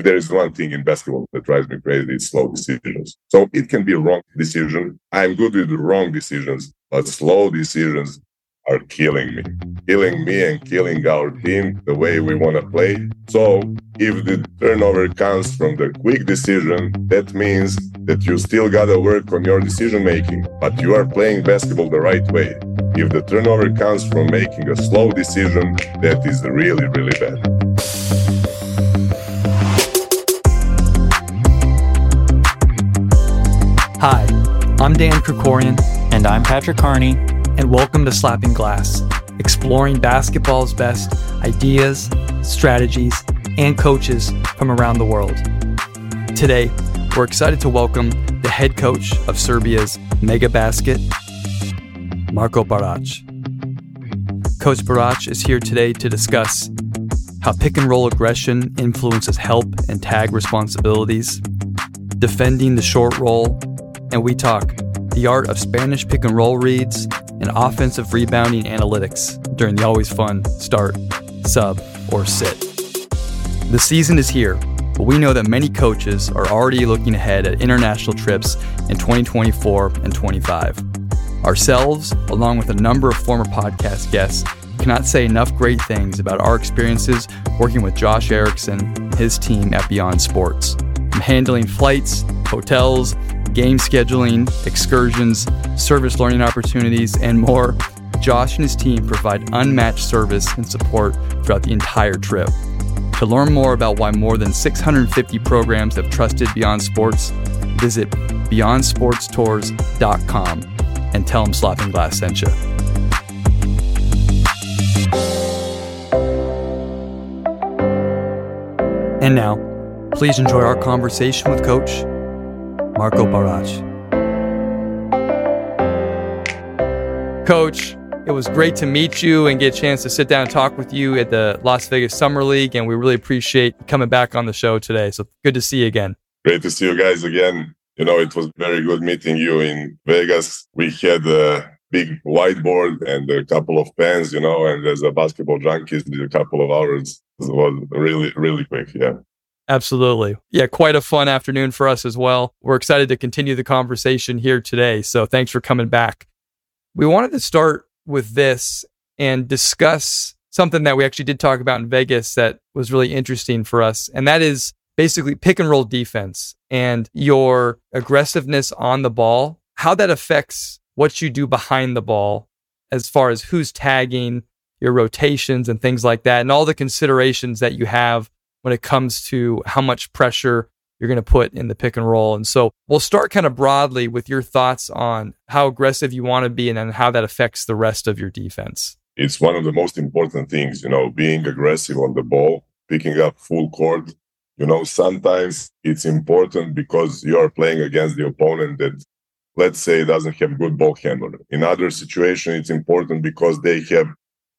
if there is one thing in basketball that drives me crazy, it's slow decisions. So it can be a wrong decision. I'm good with wrong decisions, but slow decisions are killing me, killing me and killing our team the way we want to play. So if the turnover comes from the quick decision, that means that you still got to work on your decision making, but you are playing basketball the right way. If the turnover comes from making a slow decision, that is really, really bad. Hi, I'm Dan Krikorian. And I'm Patrick Carney and welcome to Slapping Glass, exploring basketball's best ideas, strategies, and coaches from around the world. Today, we're excited to welcome the head coach of Serbia's Mega Basket, Marko Barac. Coach Barac is here today to discuss how pick and roll aggression influences help and tag responsibilities, defending the short roll, and we talk the art of Spanish pick and roll reads, and offensive rebounding analytics during the always fun start, sub, or sit. The season is here, but we know that many coaches are already looking ahead at international trips in 2024 and 25. Ourselves, along with a number of former podcast guests, cannot say enough great things about our experiences working with Josh Erickson and his team at Beyond Sports. From handling flights, hotels, game scheduling, excursions, service learning opportunities, and more, Josh and his team provide unmatched service and support throughout the entire trip. To learn more about why more than 650 programs have trusted Beyond Sports, visit beyondsportstours.com and tell them Slapping Glass sent you. And now, please enjoy our conversation with Coach Marko Barac. Coach, it was great to meet you and get a chance to sit down and talk with you at the Las Vegas Summer League, and we really appreciate coming back on the show today. So good to see you again. Great to see you guys again. You know, it was very good meeting you in Vegas. We had a big whiteboard and a couple of pens, you know, and as a basketball junkies, did a couple of hours. It was really, really quick. Yeah. Absolutely. Yeah, quite a fun afternoon for us as well. We're excited to continue the conversation here today. So thanks for coming back. We wanted to start with this and discuss something that we actually did talk about in Vegas that was really interesting for us. And that is basically pick and roll defense and your aggressiveness on the ball, how that affects what you do behind the ball as far as who's tagging, your rotations, and things like that, and all the considerations that you have when it comes to how much pressure you're going to put in the pick and roll. And so we'll start kind of broadly with your thoughts on how aggressive you want to be and then how that affects the rest of your defense. It's one of the most important things, you know, being aggressive on the ball, picking up full court. You know, sometimes it's important because you are playing against the opponent that, let's say, doesn't have good ball handler. In other situations, it's important because they have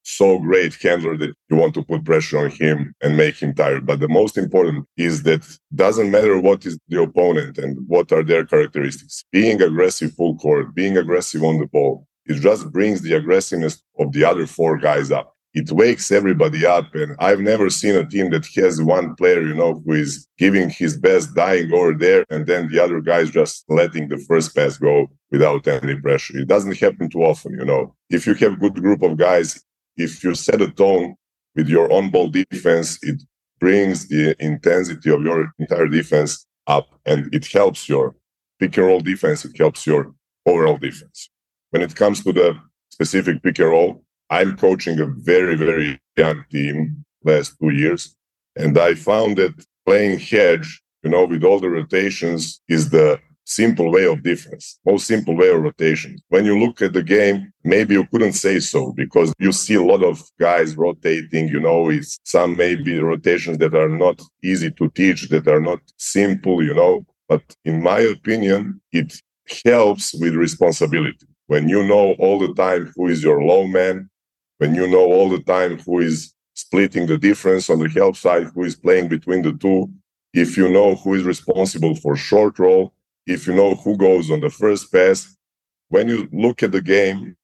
so great handler that you want to put pressure on him and make him tired. But the most important is that doesn't matter what is the opponent and what are their characteristics. Being aggressive full court, being aggressive on the ball, it just brings the aggressiveness of the other four guys up. It wakes everybody up. And I've never seen a team that has one player, you know, who is giving his best, dying over there, and then the other guys just letting the first pass go without any pressure. It doesn't happen too often, you know. If you have a good group of guys, if you set a tone with your on ball defense, it brings the intensity of your entire defense up and it helps your pick and roll defense, it helps your overall defense. When it comes to the specific pick and roll, I'm coaching a very, very young team last two years. And I found that playing hedge, you know, with all the rotations is the simple way of defense, most simple way of rotation. When you look at the game, maybe you couldn't say so because you see a lot of guys rotating, you know, it's some maybe rotations that are not easy to teach, that are not simple, you know. But in my opinion, it helps with responsibility. When you know all the time who is your low man, when you know all the time who is splitting the difference on the help side, who is playing between the two, if you know who is responsible for short roll, if you know who goes on the first pass, when you look at the game,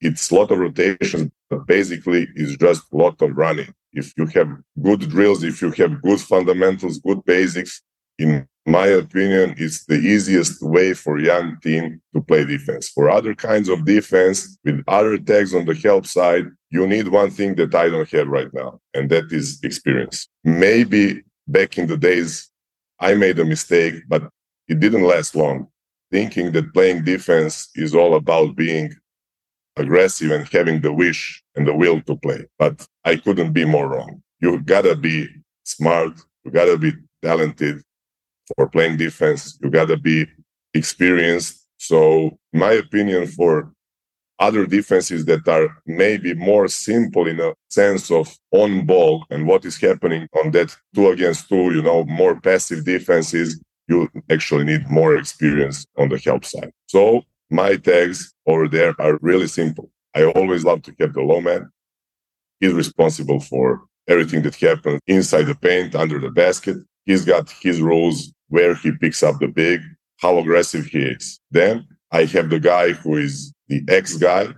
it's a lot of rotation, but basically it's just a lot of running. if you have good drills, if you have good fundamentals, good basics, in my opinion, it's the easiest way for young team to play defense. For other kinds of defense with other tags on the help side, you need one thing that I don't have right now, and that is experience. Maybe back in the days, I made a mistake, but it didn't last long. Thinking that playing defense is all about being aggressive and having the wish and the will to play. But I couldn't be more wrong. You gotta be smart, you gotta be talented for playing defense, you gotta be experienced. So, my opinion for other defenses that are maybe more simple in a sense of on ball and what is happening on that two against two, you know, more passive defenses, you actually need more experience on the help side. So my tags over there are really simple. I always love to have the low man. He's responsible for everything that happens inside the paint, under the basket. He's got his rules where he picks up the big, how aggressive he is. Then I have the guy who is the X guy.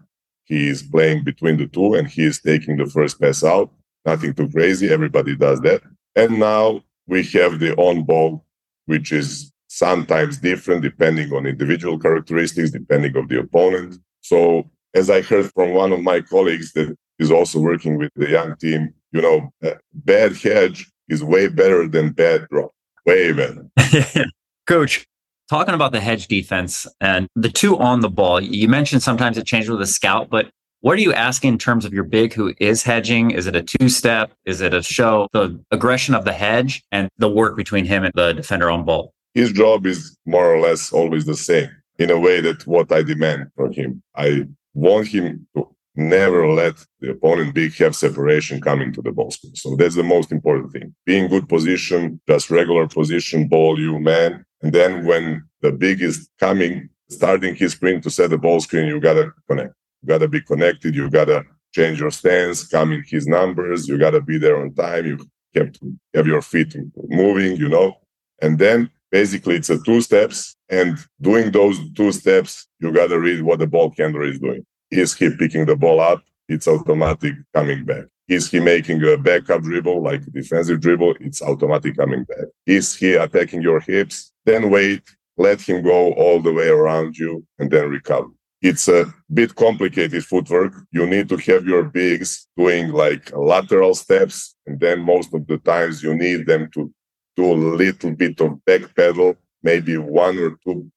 He is playing between the two and he is taking the first pass out. Nothing too crazy. Everybody does that. And now we have the on ball, which is sometimes different depending on individual characteristics, depending of the opponent. So as I heard from one of my colleagues that is also working with the young team, you know, bad hedge is way better than bad drop. Way better. Coach, talking about the hedge defense and the two on the ball, you mentioned sometimes it changes with a scout, but what are you asking in terms of your big who is hedging? Is it a two step? Is it a show the aggression of the hedge and the work between him and the defender on ball? His job is more or less always the same in a way that what I demand from him. I want him to never let the opponent big have separation coming to the ball screen. So that's the most important thing. Being good position, just regular position, ball you man. And then when the big is coming, starting his sprint to set the ball screen, you gotta connect. You gotta be connected. You gotta change your stance, come in his numbers. You gotta be there on time. You have to have your feet moving, you know. And then basically it's a two steps. And doing those two steps, you gotta read what the ball handler is doing. Is he picking the ball up? It's automatic coming back. Is he making a backup dribble, like defensive dribble? It's automatic coming back. Is he attacking your hips? Then wait, let him go all the way around you and then recover it's a bit complicated footwork. You need to have your bigs doing like lateral steps, and then most of the times you need them to do a little bit of back pedal, maybe one or two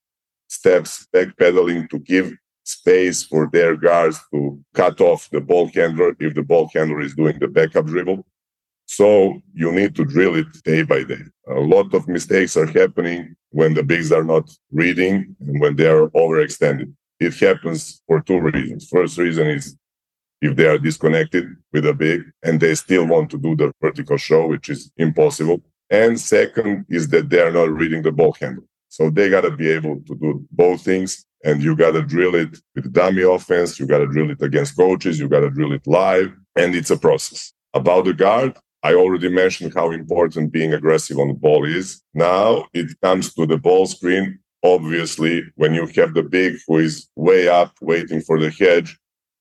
steps back pedaling to give space for their guards to cut off the ball handler if the ball handler is doing the backup dribble. So you need to drill it day by day. A lot of mistakes are happening when the bigs are not reading and when they are overextended it happens for two reasons. First reason is if they are disconnected with a big and they still want to do their vertical show, which is impossible. And second is that they are not reading the ball handle. So they got to be able to do both things. And you got to drill it with dummy offense. You got to drill it against coaches. You got to drill it live. And it's a process. About the guard, I already mentioned how important being aggressive on the ball is. Now it comes to the ball screen obviously when you have the big who is way up waiting for the hedge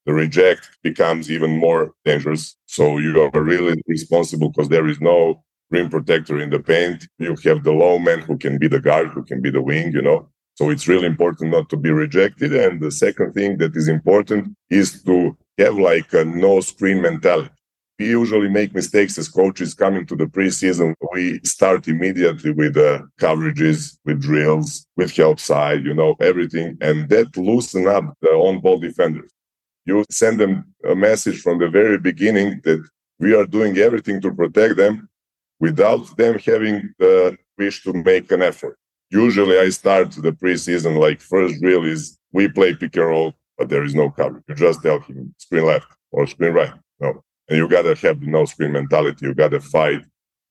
the reject becomes even more dangerous. So you are really responsible because there is no rim protector in the paint. You have the low man who can be the guard who can be the wing you know? So it's really important not to be rejected. And the second thing that is important is to have like a no screen mentality we usually make mistakes as coaches coming to the preseason. We start immediately with uh, coverages, with drills, with help side, you know, everything. And that loosen up the on ball defenders. You send them a message from the very beginning that we are doing everything to protect them without them having the wish to make an effort. Usually I start the preseason like first drill is we play pick and roll, but there is no cover. You just tell him screen left or screen right. No, and you gotta have the no screen mentality. You gotta fight.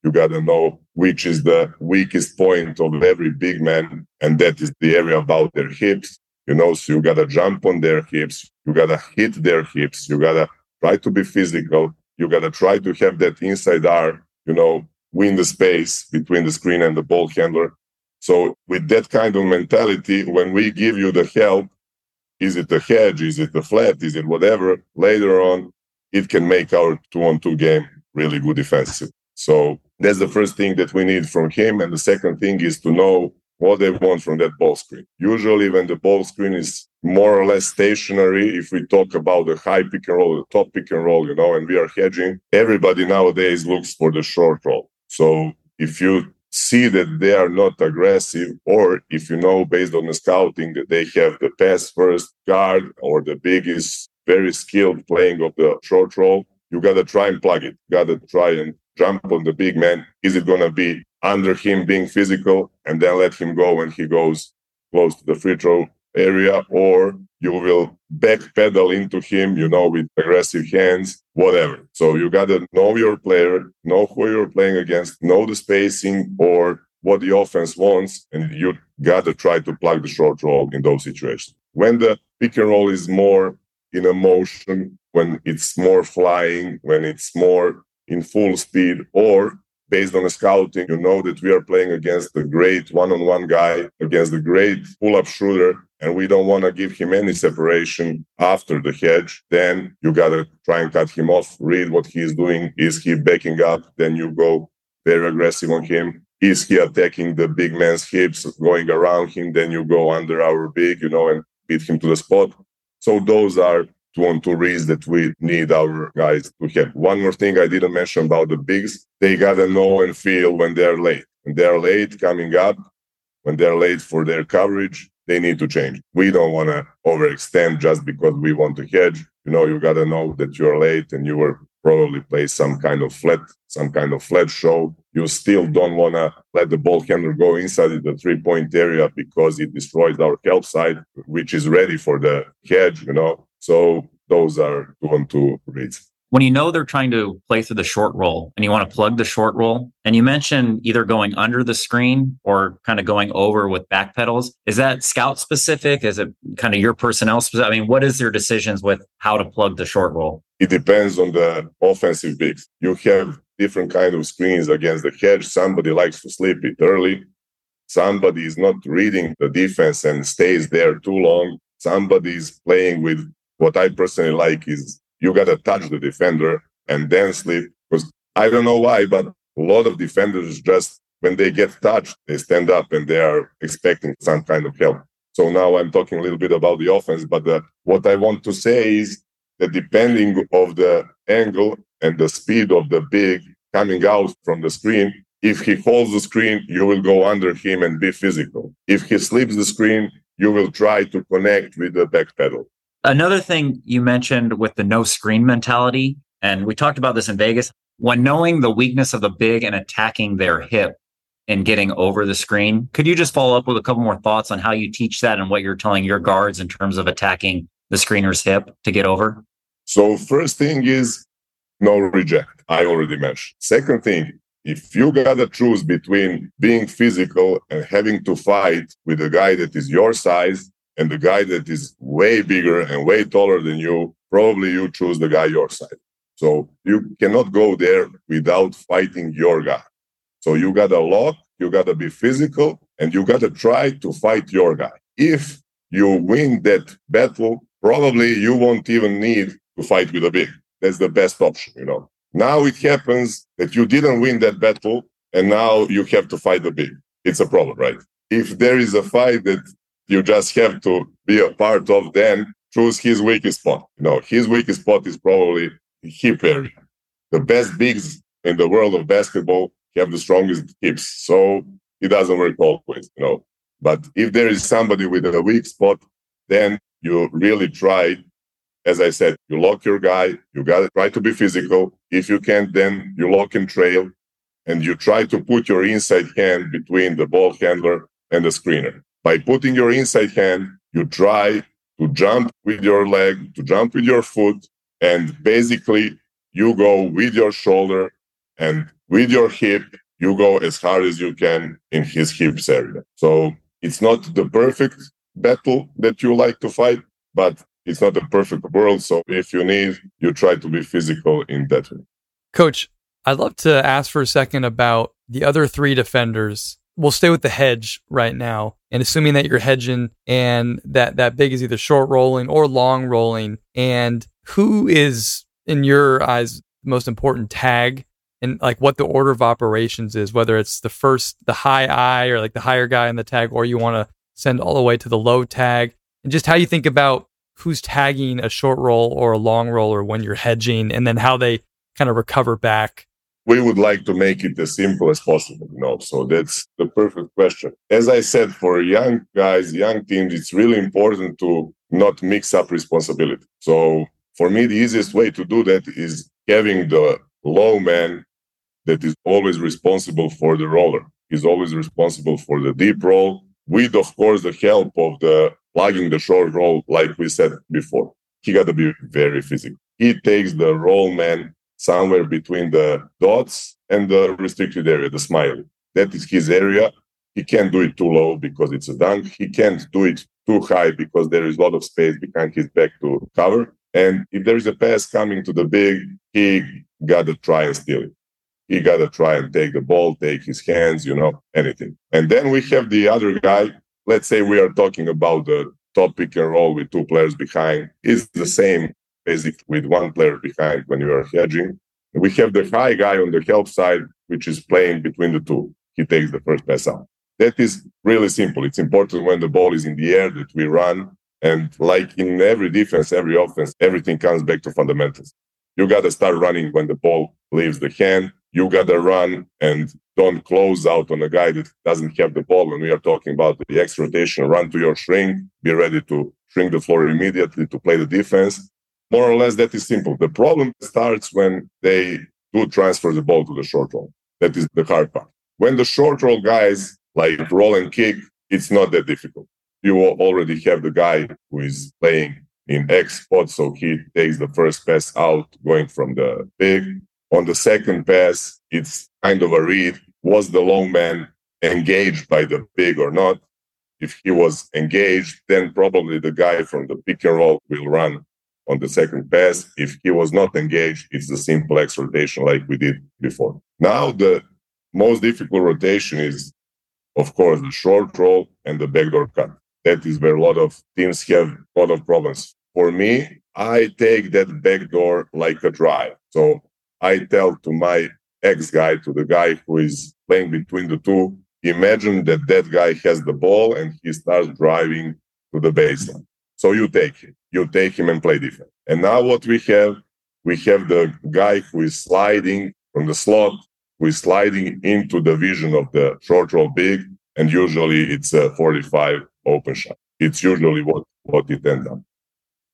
You gotta know which is the weakest point of every big man, and that is the area about their hips. You know, so you gotta jump on their hips. You gotta hit their hips. You gotta try to be physical. You gotta try to have that inside arm. You know, win the space between the screen and the ball handler. So with that kind of mentality, when we give you the help, is it a hedge? Is it a flat? Is it whatever? Later on, it can make our two on two game really good defensive. So that's the first thing that we need from him. And the second thing is to know what they want from that ball screen. Usually, when the ball screen is more or less stationary, if we talk about the high pick and roll, the top pick and roll, you know, and we are hedging, everybody nowadays looks for the short roll. So if you see that they are not aggressive, or if you know based on the scouting that they have the pass first guard or the biggest, very skilled playing of the short roll, you got to try and plug it. You got to try and jump on the big man. Is it to be under him being physical and then let him go when he goes close to the free throw area, or you will backpedal into him, you know, with aggressive hands, whatever. So you got to know your player, know who you're playing against, know the spacing or what the offense wants, and you got to try to plug the short roll in those situations. When the pick and roll is more in a motion, when it's more flying, when it's more in full speed, or based on the scouting, you know that we are playing against a great one-on-one guy, against a great pull-up shooter, and we don't want to give him any separation after the hedge, then you got to try and cut him off, read what he's doing. Is he backing up? Then you go very aggressive on him. Is he attacking the big man's hips, going around him? Then you go under our big, you know, and beat him to the spot. So those are two on two reads that we need our guys to have. One more thing I didn't mention about the bigs, they gotta know and feel when they're late. When they're late coming up, when they're late for their coverage, they need to change. We don't want to overextend just because we want to hedge. You know, you gotta know that you're late and you were probably play some kind of flat, some kind of flat show. You still don't want to let the ball handler go inside the three point area because it destroys our help side, which is ready for the hedge, you know. So those are two and two reads. When you know they're trying to play through the short roll and you want to plug the short roll, and you mentioned either going under the screen or kind of going over with back pedals, is that scout specific? Is it kind of your personnel specific? I mean, what is their decisions with how to plug the short roll? It depends on the offensive bigs. You have different kind of screens against the hedge. Somebody likes to slip it early. Somebody is not reading the defense and stays there too long. Somebody is playing with what I personally like is you got to touch the defender and then sleep. Because I don't know why, but a lot of defenders just when they get touched, they stand up and they are expecting some kind of help. So now I'm talking a little bit about the offense, but the, what I want to say is that depending of the angle and the speed of the big coming out from the screen, if he holds the screen, you will go under him and be physical. If he slips the screen, you will try to connect with the back pedal. Another thing you mentioned with the no screen mentality, and we talked about this in Vegas, when knowing the weakness of the big and attacking their hip and getting over the screen, could you just follow up with a couple more thoughts on how you teach that and what you're telling your guards in terms of attacking the screener's hip to get over? So, first thing is no reject. I already mentioned. Second thing, if you gotta choose between being physical and having to fight with a guy that is your size and the guy that is way bigger and way taller than you, probably you choose the guy your size. So you cannot go there without fighting your guy. So you gotta lock, you gotta be physical, and you gotta try to fight your guy. If you win that battle, probably you won't even need to fight with a big. That's the best option, you know. Now it happens that you didn't win that battle and now you have to fight the big. It's a problem, right? If there is a fight that you just have to be a part of then choose his weakest spot. You know, his weakest spot is probably hip area. The best bigs in the world of basketball have the strongest hips. So it doesn't work always, you know. But if there is somebody with a weak spot, then you really try. As I said, you lock your guy, you gotta try to be physical. If you can't, then you lock and trail and you try to put your inside hand between the ball handler and the screener. By putting your inside hand, you try to jump with your leg, to jump with your foot, and basically you go with your shoulder and with your hip, you go as hard as you can in his hips area. So it's not the perfect battle that you like to fight, but it's not a perfect world. So if you need, you try to be physical in that way. Coach, I'd love to ask for a second about the other three defenders we'll stay with the hedge right now. And assuming that you're hedging and that that big is either short rolling or long rolling, and who is in your eyes the most important tag and like what the order of operations is, whether it's the first, the high eye or like the higher guy in the tag, or you want to send all the way to the low tag, and just how you think about who's tagging a short roll or a long roll or when you're hedging, and then how they kind of recover back. We would like to make it as simple as possible, you know. So that's the perfect question. As I said, for young guys, young teams, it's really important to not mix up responsibility. So for me, the easiest way to do that is having the low man that is always responsible for the roller. He's always responsible for the deep roll, with of course the help of the plugging the short roll, like we said before. He got to be very physical. He takes the roll man somewhere between the dots and the restricted area, the smiley. That is his area. He can't do it too low because it's a dunk. He can't do it too high because there is a lot of space behind his back to cover. And if there is a pass coming to the big, he got to try and steal it. He got to try and take the ball, take his hands, you know, anything. And then we have the other guy. Let's say we are talking about the top pick and roll with two players behind. It's the same basically with one player behind when you are hedging. We have the high guy on the help side, which is playing between the two. He takes the first pass out. That is really simple. It's important when the ball is in the air that we run. And like in every defense, every offense, everything comes back to fundamentals. You got to start running when the ball leaves the hand. You got to run and don't close out on a guy that doesn't have the ball. When we are talking about the X rotation, run to your shrink, be ready to shrink the floor immediately to play the defense. More or less, that is simple. The problem starts when they do transfer the ball to the short roll. That is the hard part. When the short roll guys like roll and kick, it's not that difficult. You already have the guy who is playing in X spot, so he takes the first pass out going from the big on the second pass, it's kind of a read. Was the long man engaged by the big or not? If he was engaged, then probably the guy from the pick and roll will run on the second pass. If he was not engaged, it's the simple X rotation like we did before. Now, the most difficult rotation is, of course, the short roll and the backdoor cut. That is where a lot of teams have a lot of problems. For me, I take that backdoor like a drive. So I tell to my X guy, to the guy who is playing between the two, imagine that that guy has the ball and he starts driving to the baseline. So you take him, you take him and play defense. And now what we have, we have the guy who is sliding from the slot, who is sliding into the vision of the short roll big, and usually it's a 45 open shot. It's usually what, what it ends up.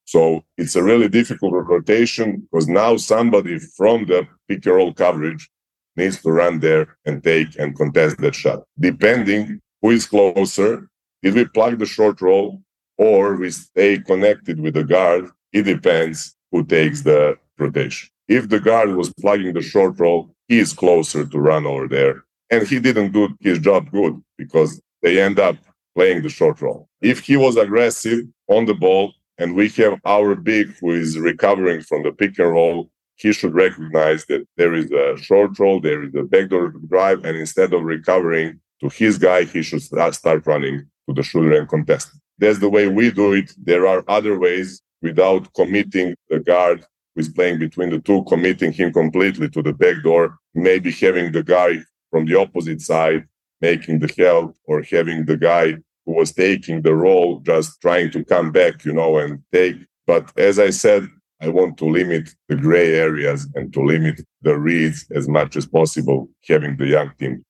So it's a really difficult rotation because now somebody from the pick and roll coverage needs to run there and take and contest that shot. Depending who is closer, did we plug the short roll or we stay connected with the guard? It depends who takes the rotation. If the guard was plugging the short roll, he is closer to run over there. And he didn't do his job good because they end up playing the short roll. If he was aggressive on the ball, and we have our big who is recovering from the pick and roll. He should recognize that there is a short roll, there is a backdoor drive, and instead of recovering to his guy, he should start running to the shooter and contest. That's the way we do it. There are other ways without committing the guard who is playing between the two, committing him completely to the backdoor, maybe having the guy from the opposite side making the help or having the guy was taking the roll, just trying to come back, you know, and take. But as I said, I want to limit the gray areas and to limit the reads as much as possible, having the young team.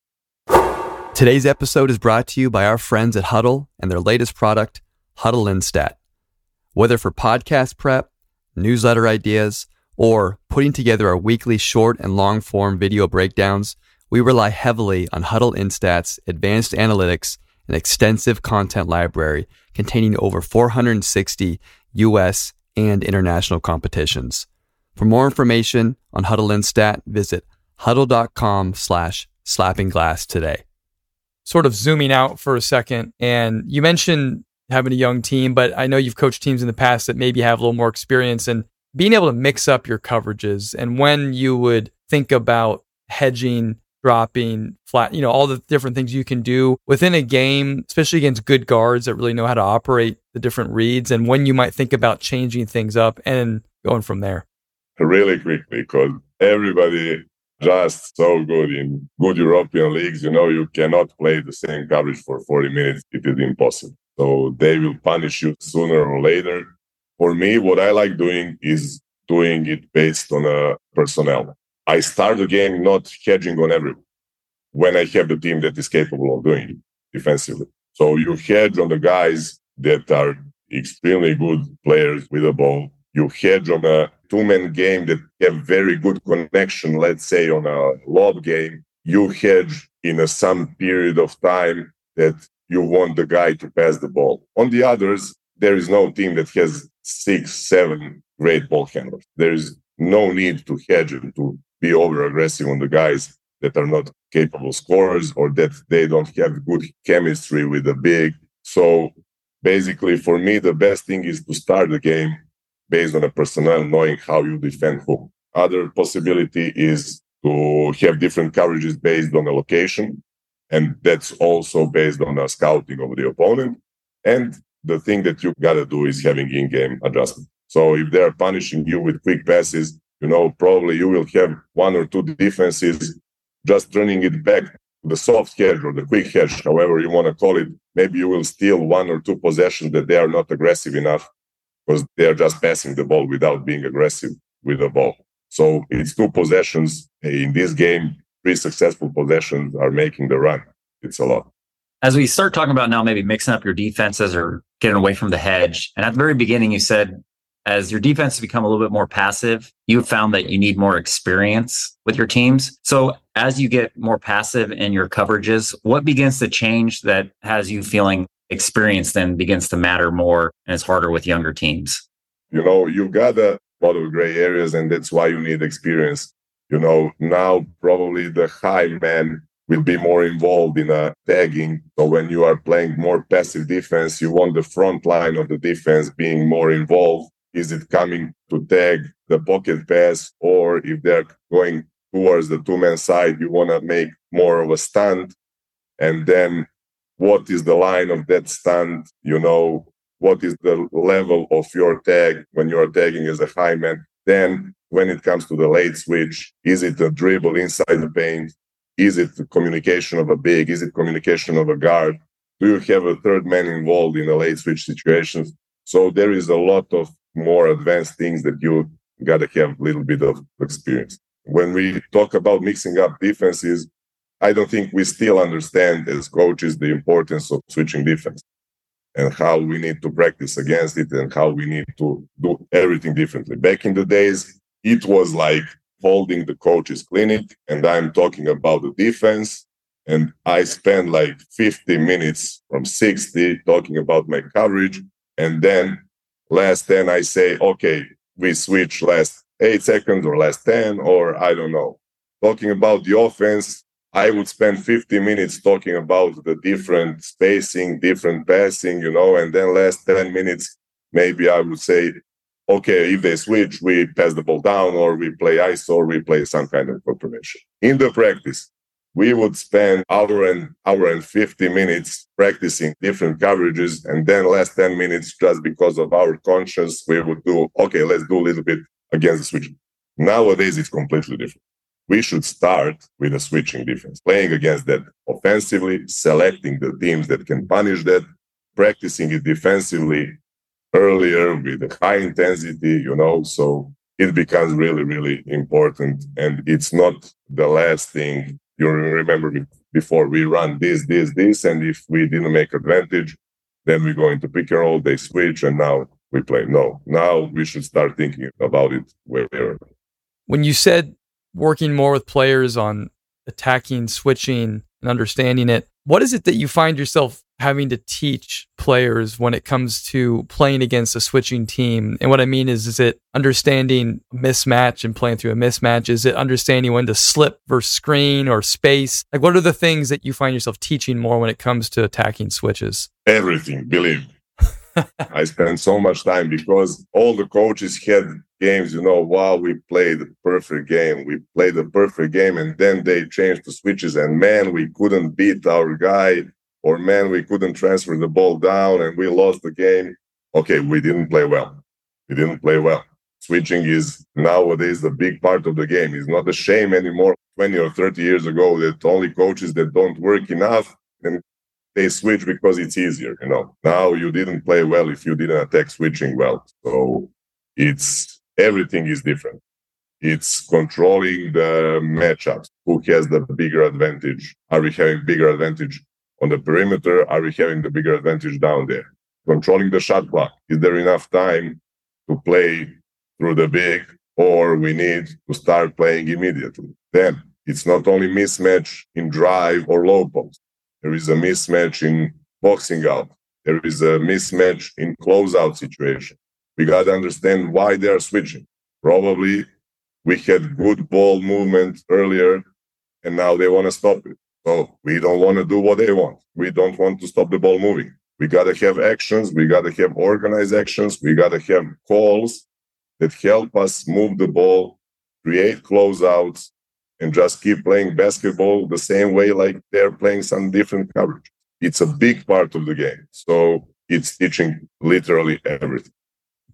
Today's episode is brought to you by our friends at Hudl and their latest product, Hudl Instat. Whether for podcast prep, newsletter ideas, or putting together our weekly short and long form video breakdowns, we rely heavily on Hudl Instat's advanced analytics an extensive content library containing over 460 US and international competitions. For more information on Hudl Instat, visit hudl.com slash slapping glass today. Sort of zooming out for a second, and you mentioned having a young team, but I know you've coached teams in the past that maybe have a little more experience and being able to mix up your coverages and when you would think about hedging dropping, flat, you know, all the different things you can do within a game, especially against good guards that really know how to operate the different reads and when you might think about changing things up and going from there. really quickly because everybody just so good in good European leagues. You know, you cannot play the same coverage for 40 minutes. It is impossible. So they will punish you sooner or later. For me, what I like doing is doing it based on a personnel. I start the game not hedging on everyone when I have the team that is capable of doing it defensively. So you hedge on the guys that are extremely good players with the ball. You hedge on a two-man game that have very good connection, let's say on a lob game. You hedge in a some period of time that you want the guy to pass the ball. On the others, there is no team that has six, seven great ball handlers. There is no need to hedge and to be over aggressive on the guys that are not capable scorers or that they don't have good chemistry with the big. So basically, for me, the best thing is to start the game based on a personnel, knowing how you defend who. Other possibility is to have different coverages based on the location. And that's also based on the scouting of the opponent. And the thing that you gotta do is having in-game adjustment. So if they're punishing you with quick passes, you know, probably you will have one or two defenses just turning it back to the soft hedge or the quick hedge, however you want to call it. Maybe you will steal one or two possessions that they are not aggressive enough because they are just passing the ball without being aggressive with the ball. So it's two possessions eh, in this game. Three successful possessions are making the run. It's a lot. As we start talking about now, maybe mixing up your defenses or getting away from the hedge. And at the very beginning, you said as your defense has become a little bit more passive, you've found that you need more experience with your teams. So as you get more passive in your coverages, what begins to change that has you feeling experienced and begins to matter more and it's harder with younger teams? You know, you've got a lot of gray areas and that's why you need experience. You know, now probably the high man will be more involved in a tagging. So when you are playing more passive defense, you want the front line of the defense being more involved is it coming to tag the pocket pass, or if they're going towards the two man side, you want to make more of a stand? And then what is the line of that stand? You know, what is the level of your tag when you are tagging as a high man? Then when it comes to the late switch, is it a dribble inside the paint? Is it communication of a big? Is it communication of a guard? Do you have a third man involved in a late switch situations? So there is a lot of more advanced things that you got to have a little bit of experience. When we talk about mixing up defenses, I don't think we still understand as coaches the importance of switching defense and how we need to practice against it and how we need to do everything differently. Back in the days, it was like holding the coach's clinic, and I'm talking about the defense. And I spent like 50 minutes from 60 talking about my coverage. And then last 10 i say okay we switch last eight seconds or last 10 or i don't know. Talking about the offense i would spend 50 minutes talking about the different spacing different passing you know and then last 10 minutes maybe i would say okay if they switch we pass the ball down or we play iso or we play some kind of confirmation in the practice we would spend hour and hour and 50 minutes practicing different coverages and then last 10 minutes just because of our conscience we would do okay let's do a little bit against the switching. Nowadays it's completely different. We should start with a switching defense playing against that offensively selecting the teams that can punish that practicing it defensively earlier with a high intensity you know so it becomes really really important and it's not the last thing you remember before we run this, this, this, and if we didn't make advantage, then we go into pick and roll, they switch, and now we play. No, now we should start thinking about it early. When you said working more with players on attacking, switching, and understanding it, what is it that you find yourself having to teach players when it comes to playing against a switching team. And what I mean is, is it understanding mismatch and playing through a mismatch? Is it understanding when to slip versus screen or space? Like, what are the things that you find yourself teaching more when it comes to attacking switches? Everything, believe me. I spent so much time because all the coaches had games, you know, wow, we played the perfect game. We played the perfect game. And then they changed the switches. And man, we couldn't beat our guy or man, we couldn't transfer the ball down and we lost the game. Okay, we didn't play well. We didn't play well. switching is nowadays a big part of the game. It's not a shame anymore 20 or 30 years ago that only coaches that don't work enough and they switch because it's easier, you know. Now you didn't play well if you didn't attack switching well. So it's everything is different. It's controlling the matchups. Who has the bigger advantage? Are we having bigger advantage on the perimeter? Are we having the bigger advantage down there? Controlling the shot clock. Is there enough time to play through the big or we need to start playing immediately? Then it's not only mismatch in drive or low post. There is a mismatch in boxing out. There is a mismatch in closeout situation. We got to understand why they are switching. Probably we had good ball movement earlier and now they want to stop it. So we don't want to do what they want. We don't want to stop the ball moving. We got to have actions. We got to have organized actions. We got to have calls that help us move the ball, create closeouts, and just keep playing basketball the same way like they're playing some different coverage. It's a big part of the game. So it's teaching literally everything.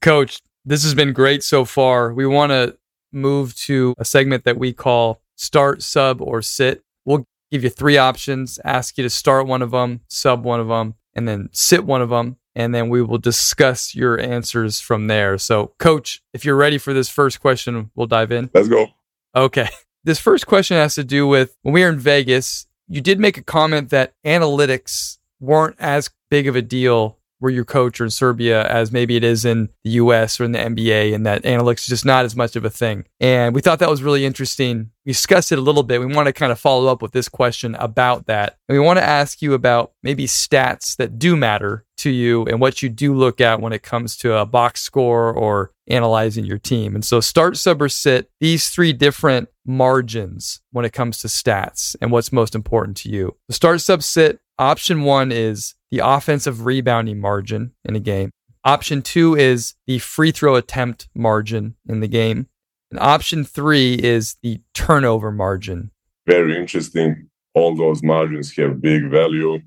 Coach, this has been great so far. We want to move to a segment that we call start, sub, or sit. We'll give you three options, ask you to start one of them, sub one of them, and then sit one of them. And then we will discuss your answers from there. So, coach, if you're ready for this first question, we'll dive in. Let's go. Okay. This first question has to do with when we were in Vegas, you did make a comment that analytics weren't as big of a deal where your coach or in Serbia as maybe it is in the US or in the NBA, and that analytics is just not as much of a thing. And we thought that was really interesting. We discussed it a little bit. We want to kind of follow up with this question about that. And we want to ask you about maybe stats that do matter to you and what you do look at when it comes to a box score or analyzing your team. And so start, sub, or sit, these three different margins when it comes to stats and what's most important to you. The start, sub, sit, option one is the offensive rebounding margin in a game. Option two is the free throw attempt margin in the game. And option three is the turnover margin. Very interesting. All those margins have big value.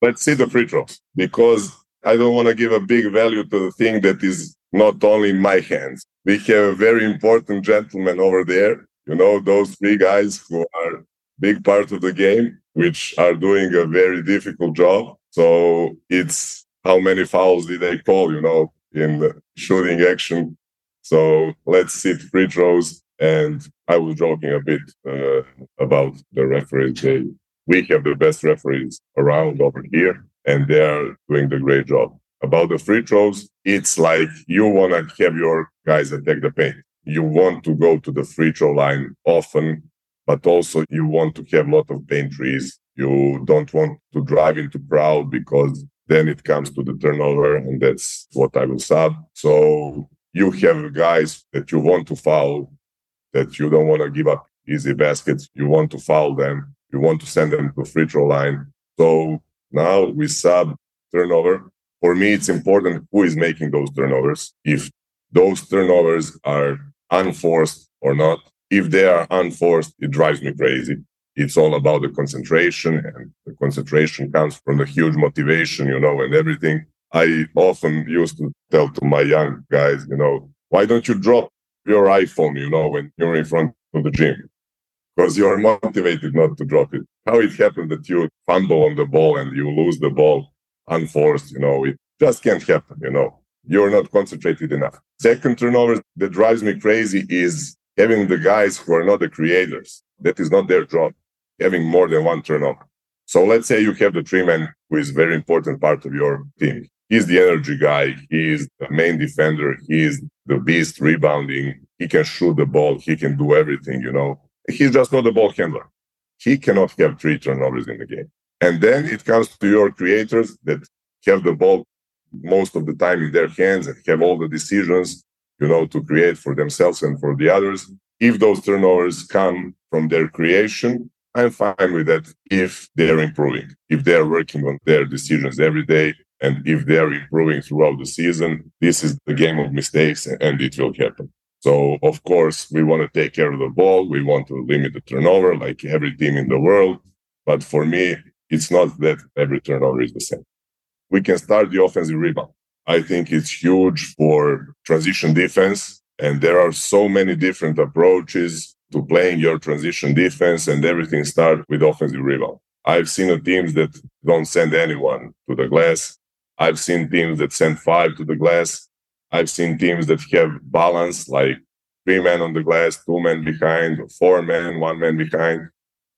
Let's see the free throws because I don't want to give a big value to the thing that is not only in my hands. We have a very important gentleman over there. You know, those three guys who are big part of the game, which are doing a very difficult job. So it's how many fouls did they call, you know, in the shooting action. So let's sit free throws. And I was joking a bit uh, about the referees. They, we have the best referees around over here, and they are doing the great job. About the free throws, it's like you want to have your guys attack the paint. You want to go to the free throw line often, but also you want to have a lot of paint trees you don't want to drive into crowd because then it comes to the turnover, and that's what I will sub. So you have guys that you want to foul, that you don't want to give up easy baskets. You want to foul them. You want to send them to free throw line. So now we sub turnover. For me, it's important who is making those turnovers. If those turnovers are unforced or not. If they are unforced, it drives me crazy it's all about the concentration and the concentration comes from the huge motivation you know and everything i often used to tell to my young guys you know why don't you drop your iphone you know when you're in front of the gym because you're motivated not to drop it how it happened that you fumble on the ball and you lose the ball unforced you know it just can't happen you know you're not concentrated enough second turnover that drives me crazy is having the guys who are not the creators that is not their job having more than one turnover. So let's say you have the three man who is very important part of your team. He's the energy guy. He's the main defender. He's the beast rebounding. He can shoot the ball. He can do everything, you know. He's just not a ball handler. He cannot have three turnovers in the game. And then it comes to your creators that have the ball most of the time in their hands and have all the decisions, you know, to create for themselves and for the others. If those turnovers come from their creation, I'm fine with that if they're improving, if they're working on their decisions every day, and if they're improving throughout the season. This is the game of mistakes, and it will happen. So, of course, we want to take care of the ball. We want to limit the turnover like every team in the world. But for me, it's not that every turnover is the same. We can start the offensive rebound. I think it's huge for transition defense And there are so many different approaches to playing your transition defense, and everything starts with offensive rebound. I've seen teams that don't send anyone to the glass. I've seen teams that send five to the glass. I've seen teams that have balance, like three men on the glass, two men behind, four men, one man behind.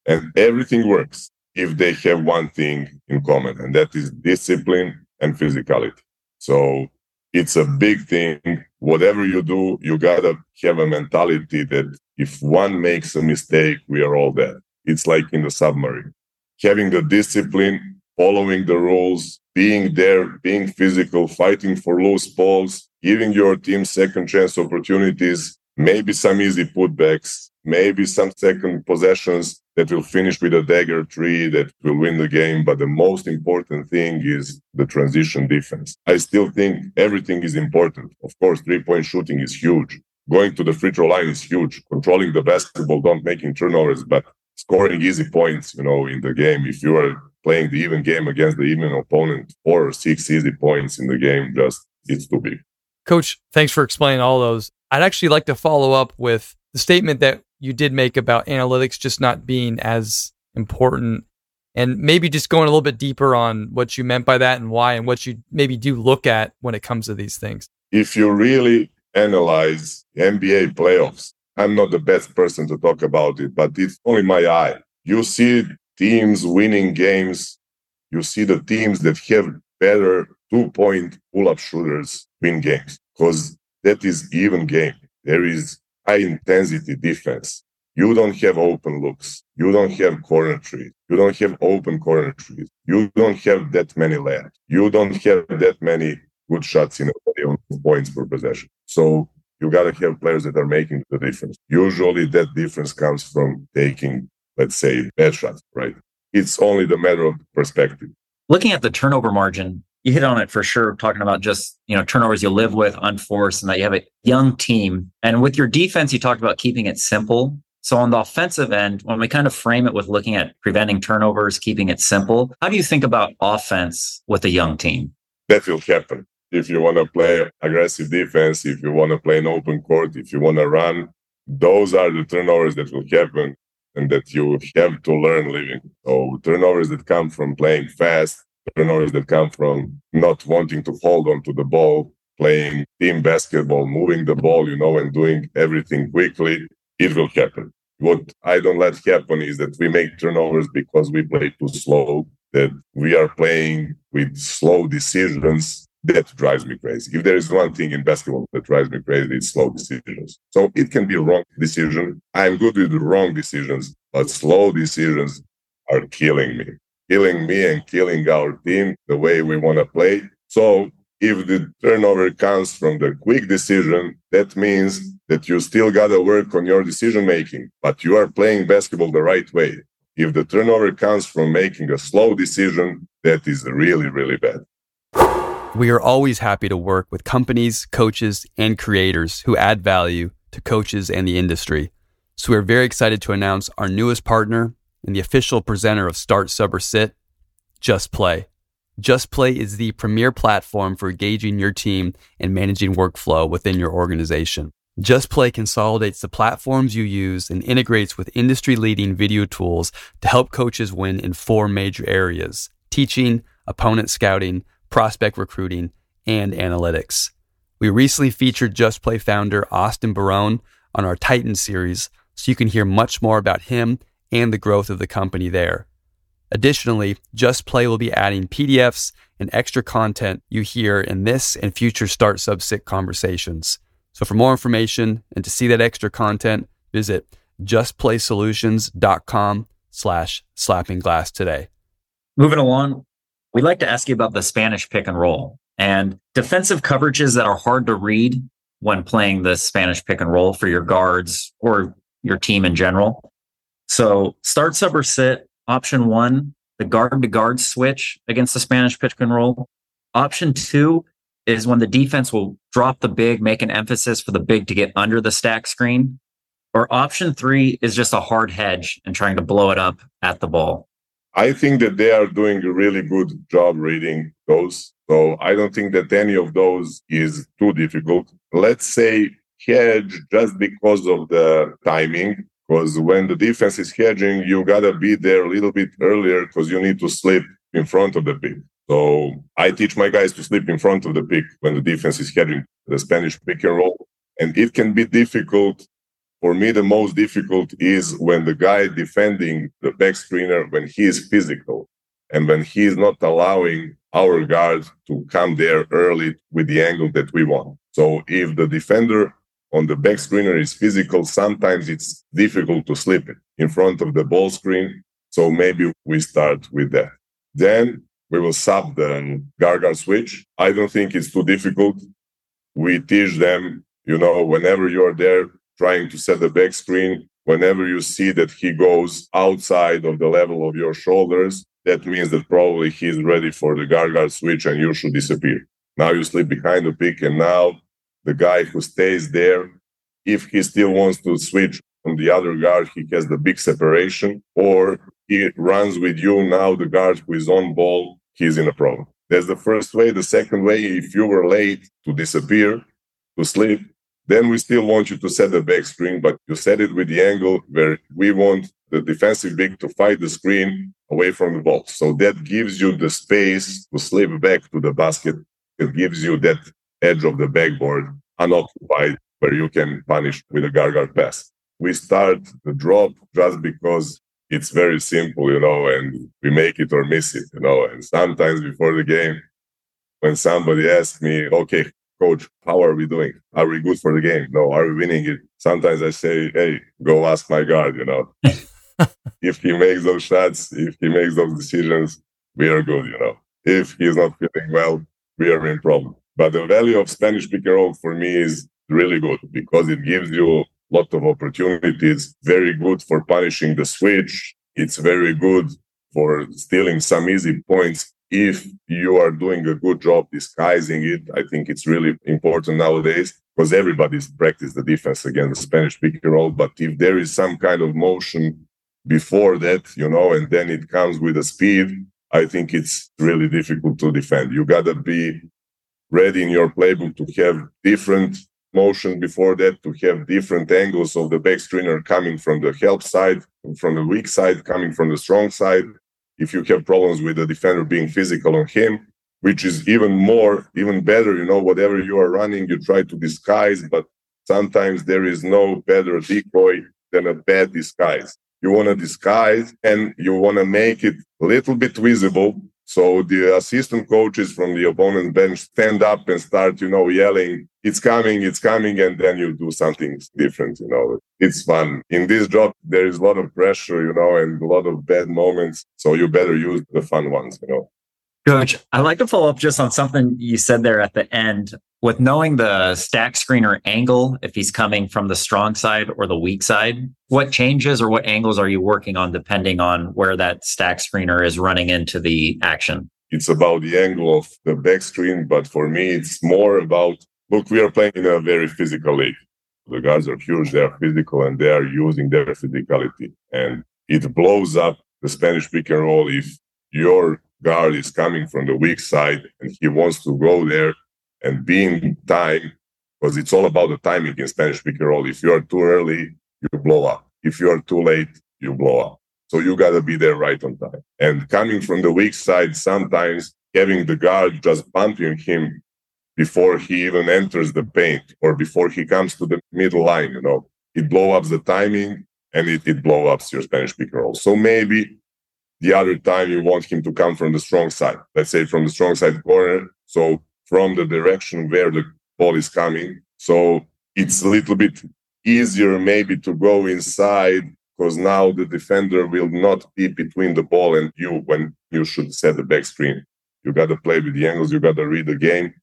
And everything works if they have one thing in common, and that is discipline and physicality. So it's a big thing. Whatever you do, you gotta have a mentality that if one makes a mistake, we are all dead. It's like in the submarine. Having the discipline, following the rules, being there, being physical, fighting for loose balls, giving your team second chance opportunities, maybe some easy putbacks, maybe some second possessions that will finish with a dagger three that will win the game. But the most important thing is the transition defense. I still think everything is important. Of course, three point shooting is huge. Going to the free throw line is huge. Controlling the basketball, don't making turnovers, but scoring easy points, you know, in the game. If you are playing the even game against the even opponent, four or six easy points in the game, just it's too big. Coach, thanks for explaining all those. I'd actually like to follow up with the statement that you did make about analytics just not being as important and maybe just going a little bit deeper on what you meant by that and why and what you maybe do look at when it comes to these things. If you really analyze NBA playoffs, I'm not the best person to talk about it, but it's only my eye. You see teams winning games. You see the teams that have better two point pull up shooters win games because that is even game. There is high intensity defense. You don't have open looks. You don't have corner trees. You don't have open corner trees. You don't have that many layups. You don't have that many good shots in a points per possession. So you got to have players that are making the difference. Usually that difference comes from taking, let's say, bad shots, right? It's only the matter of perspective. Looking at the turnover margin, you hit on it for sure, talking about just, you know, turnovers you live with, unforced, and that you have a young team. And with your defense, you talked about keeping it simple. So on the offensive end, when we kind of frame it with looking at preventing turnovers, keeping it simple, how do you think about offense with a young team? That will happen. If you want to play aggressive defense, if you want to play an open court, if you want to run, those are the turnovers that will happen and that you have to learn living. So turnovers that come from playing fast, turnovers that come from not wanting to hold on to the ball, playing team basketball, moving the ball, you know, and doing everything quickly, it will happen. What I don't let happen is that we make turnovers because we play too slow, that we are playing with slow decisions. That drives me crazy. If there is one thing in basketball that drives me crazy, it's slow decisions. So it can be a wrong decision. I'm good with wrong decisions, but slow decisions are killing me killing me and killing our team the way we want to play. So if the turnover comes from the quick decision, that means that you still got to work on your decision making, but you are playing basketball the right way. If the turnover comes from making a slow decision, that is really, really bad. We are always happy to work with companies, coaches, and creators who add value to coaches and the industry. So we're very excited to announce our newest partner, and the official presenter of Start Sub or Sit, Just Play. Just Play is the premier platform for engaging your team and managing workflow within your organization. Just Play consolidates the platforms you use and integrates with industry leading video tools to help coaches win in four major areas teaching, opponent scouting, prospect recruiting, and analytics. We recently featured Just Play founder Austin Barone on our Titan series, so you can hear much more about him and the growth of the company there. Additionally, Just Play will be adding PDFs and extra content you hear in this and future Start Subsit conversations. So for more information and to see that extra content, visit justplaysolutions.com slash slapping glass today. Moving along, we'd like to ask you about the Spanish pick and roll and defensive coverages that are hard to read when playing the Spanish pick and roll for your guards or your team in general. So start sub or sit. Option one, the guard to guard switch against the Spanish pick and roll. Option two is when the defense will drop the big, make an emphasis for the big to get under the stack screen. Or option three is just a hard hedge and trying to blow it up at the ball. I think that they are doing a really good job reading those. So I don't think that any of those is too difficult. Let's say hedge just because of the timing. Because when the defense is hedging, you gotta be there a little bit earlier because you need to slip in front of the pick. So I teach my guys to slip in front of the pick when the defense is hedging the Spanish pick and roll. And it can be difficult. For me, the most difficult is when the guy defending the back screener, when he is physical and when he is not allowing our guard to come there early with the angle that we want. So if the defender on the back screener is physical, sometimes it's difficult to slip it in front of the ball screen. So maybe we start with that. Then we will sub the guard switch. I don't think it's too difficult. We teach them, you know, whenever you're there trying to set the back screen, whenever you see that he goes outside of the level of your shoulders, that means that probably he's ready for the guard guard switch and you should disappear. Now you slip behind the pick, and now the guy who stays there, if he still wants to switch on the other guard, he has the big separation, or he runs with you. Now the guard who is on ball, he's in a problem. That's the first way. The second way, if you were late to disappear, to sleep, then we still want you to set the back screen, but you set it with the angle where we want the defensive big to fight the screen away from the ball. So that gives you the space to slip back to the basket. It gives you that edge of the backboard unoccupied where you can punish with a guard pass. We start the drop just because it's very simple, you know, and we make it or miss it, you know. And sometimes before the game, when somebody asks me, okay, coach, how are we doing? Are we good for the game? No, are we winning it? Sometimes I say, hey, go ask my guard, you know. if he makes those shots, if he makes those decisions, we are good, you know. If he's not feeling well, we are in problem. But the value of Spanish pick and roll for me is really good because it gives you a lot of opportunities. Very good for punishing the switch. It's very good for stealing some easy points if you are doing a good job disguising it. I think it's really important nowadays because everybody's practiced the defense against the Spanish pick and roll. But if there is some kind of motion before that, you know, and then it comes with a speed, I think it's really difficult to defend. You got to be ready in your playbook to have different motion before that, to have different angles of the back screener coming from the help side, from the weak side, coming from the strong side. If you have problems with the defender being physical on him, which is even more, even better, you know, whatever you are running, you try to disguise, but sometimes there is no better decoy than a bad disguise you want to disguise and you want to make it a little bit visible. So the assistant coaches from the opponent bench stand up and start, you know, yelling, it's coming, it's coming. And then you do something different, you know, it's fun. In this job, there is a lot of pressure, you know, and a lot of bad moments. So you better use the fun ones, you know. Coach, I'd like to follow up just on something you said there at the end. With knowing the stack screener angle, if he's coming from the strong side or the weak side, what changes or what angles are you working on depending on where that stack screener is running into the action? It's about the angle of the back screen, but for me, it's more about look, we are playing in a very physical league. The guys are huge, they are physical, and they are using their physicality. And it blows up the Spanish pick and roll if your guard is coming from the weak side and he wants to go there and be in time because it's all about the timing in Spanish and roll. If you are too early, you blow up. If you are too late, you blow up. So you got to be there right on time. And coming from the weak side, sometimes having the guard just bumping him before he even enters the paint or before he comes to the middle line, you know, it blow ups the timing and it, it blow ups your Spanish and roll. So maybe the other time you want him to come from the strong side, let's say from the strong side corner. So from the direction where the ball is coming. So it's a little bit easier maybe to go inside because now the defender will not be between the ball and you when you should set the back screen. You got to play with the angles, you got to read the game,